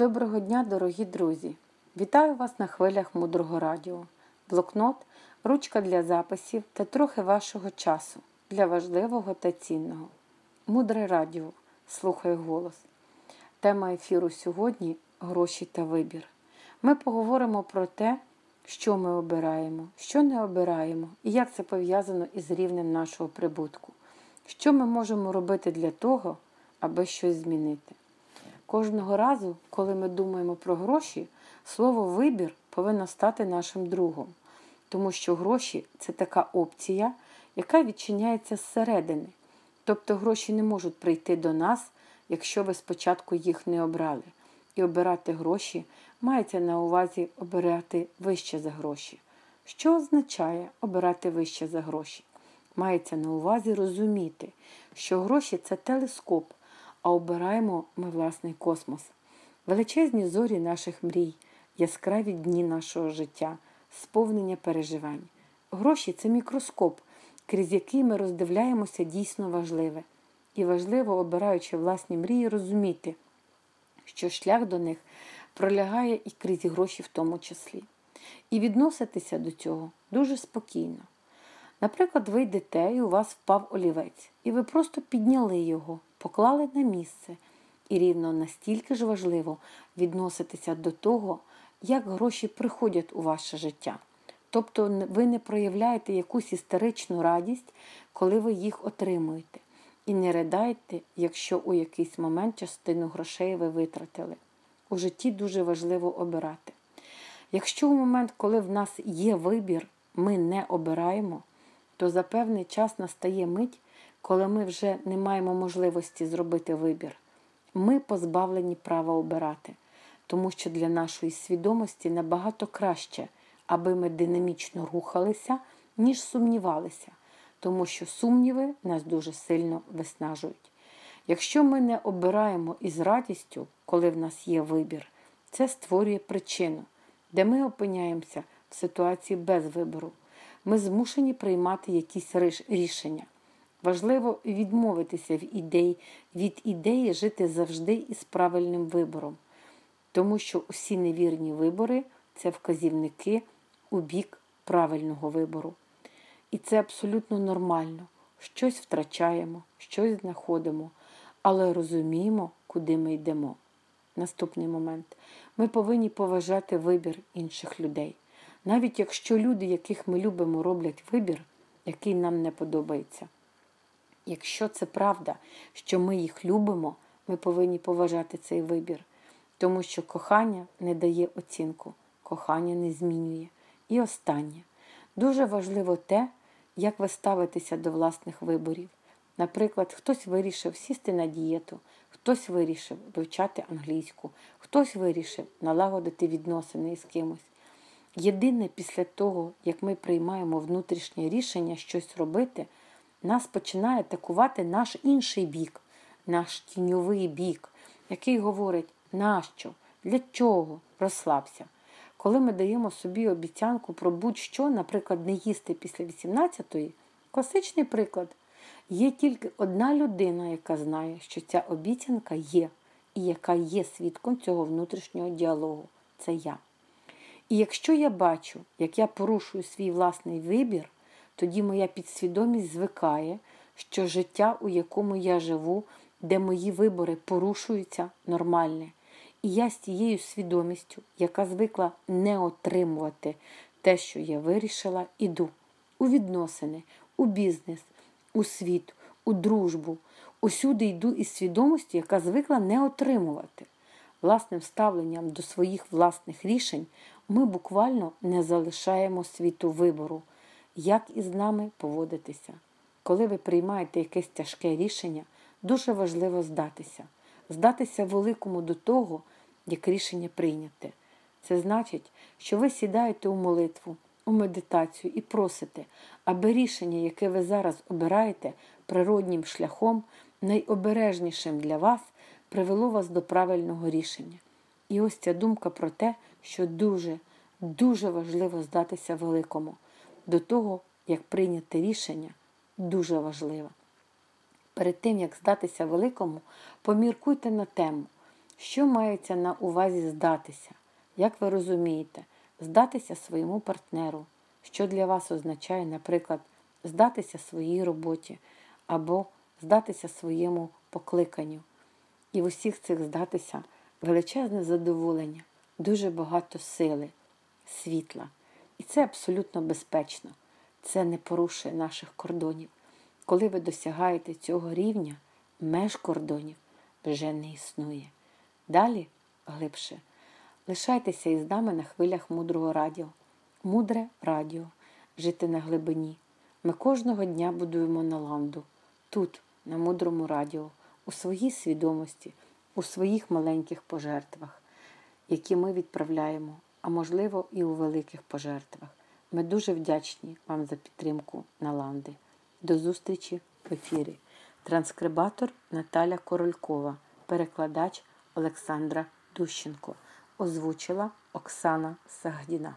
Доброго дня, дорогі друзі! Вітаю вас на хвилях мудрого радіо. Блокнот, ручка для записів та трохи вашого часу для важливого та цінного. Мудре радіо. Слухай голос. Тема ефіру сьогодні гроші та вибір. Ми поговоримо про те, що ми обираємо, що не обираємо і як це пов'язано із рівнем нашого прибутку. Що ми можемо робити для того, аби щось змінити. Кожного разу, коли ми думаємо про гроші, слово вибір повинно стати нашим другом, тому що гроші це така опція, яка відчиняється зсередини. Тобто гроші не можуть прийти до нас, якщо ви спочатку їх не обрали. І обирати гроші мається на увазі обирати вище за гроші. Що означає обирати вище за гроші? Мається на увазі розуміти, що гроші це телескоп а обираємо ми власний космос. Величезні зорі наших мрій, яскраві дні нашого життя, сповнення переживань. Гроші це мікроскоп, крізь який ми роздивляємося дійсно важливе. І важливо, обираючи власні мрії, розуміти, що шлях до них пролягає і крізь гроші в тому числі. І відноситися до цього дуже спокійно. Наприклад, ви йдете і у вас впав олівець, і ви просто підняли його, поклали на місце. І рівно настільки ж важливо відноситися до того, як гроші приходять у ваше життя. Тобто ви не проявляєте якусь істеричну радість, коли ви їх отримуєте. І не ридайте, якщо у якийсь момент частину грошей ви витратили. У житті дуже важливо обирати. Якщо у момент, коли в нас є вибір, ми не обираємо, то за певний час настає мить, коли ми вже не маємо можливості зробити вибір. Ми позбавлені права обирати, тому що для нашої свідомості набагато краще, аби ми динамічно рухалися, ніж сумнівалися, тому що сумніви нас дуже сильно виснажують. Якщо ми не обираємо із радістю, коли в нас є вибір, це створює причину, де ми опиняємося в ситуації без вибору. Ми змушені приймати якісь рішення. Важливо відмовитися в ідеї, від ідеї жити завжди із правильним вибором, тому що усі невірні вибори це вказівники у бік правильного вибору. І це абсолютно нормально. Щось втрачаємо, щось знаходимо, але розуміємо, куди ми йдемо. Наступний момент. Ми повинні поважати вибір інших людей. Навіть якщо люди, яких ми любимо, роблять вибір, який нам не подобається. Якщо це правда, що ми їх любимо, ми повинні поважати цей вибір, тому що кохання не дає оцінку, кохання не змінює. І останнє. Дуже важливо те, як ви ставитеся до власних виборів. Наприклад, хтось вирішив сісти на дієту, хтось вирішив вивчати англійську, хтось вирішив налагодити відносини із кимось. Єдине після того, як ми приймаємо внутрішнє рішення щось робити нас починає атакувати наш інший бік, наш тіньовий бік, який говорить, нащо, для чого, розслабся. Коли ми даємо собі обіцянку про будь-що, наприклад, не їсти після 18-ї, класичний приклад, є тільки одна людина, яка знає, що ця обіцянка є, і яка є свідком цього внутрішнього діалогу це я. І якщо я бачу, як я порушую свій власний вибір, тоді моя підсвідомість звикає, що життя, у якому я живу, де мої вибори порушуються, нормальне. І я з тією свідомістю, яка звикла не отримувати те, що я вирішила, іду у відносини, у бізнес, у світ, у дружбу. Усюди йду із свідомості, яка звикла не отримувати. Власним ставленням до своїх власних рішень ми буквально не залишаємо світу вибору як із нами поводитися. Коли ви приймаєте якесь тяжке рішення, дуже важливо здатися, здатися великому до того, як рішення прийняте. Це значить, що ви сідаєте у молитву, у медитацію і просите, аби рішення, яке ви зараз обираєте природнім шляхом, найобережнішим для вас, привело вас до правильного рішення. І ось ця думка про те, що дуже, дуже важливо здатися великому до того, як прийняти рішення, дуже важлива. Перед тим, як здатися великому, поміркуйте на тему, Що мається на увазі здатися? Як ви розумієте, здатися своєму партнеру, що для вас означає, наприклад, здатися своїй роботі або здатися своєму покликанню. І в усіх цих здатися величезне задоволення, дуже багато сили, світла. І це абсолютно безпечно. Це не порушує наших кордонів. Коли ви досягаєте цього рівня, меж кордонів вже не існує. Далі глибше. Лишайтеся із нами на хвилях мудрого радіо. Мудре радіо. Жити на глибині. Ми кожного дня будуємо наланду. Тут, на мудрому радіо, у своїй свідомості, у своїх маленьких пожертвах, які ми відправляємо, а можливо, і у великих пожертвах. Ми дуже вдячні вам за підтримку Наланди. До зустрічі в ефірі. Транскрибатор Наталя Королькова, перекладач Олександра Дущенко. Озвучила Оксана Сагдіна.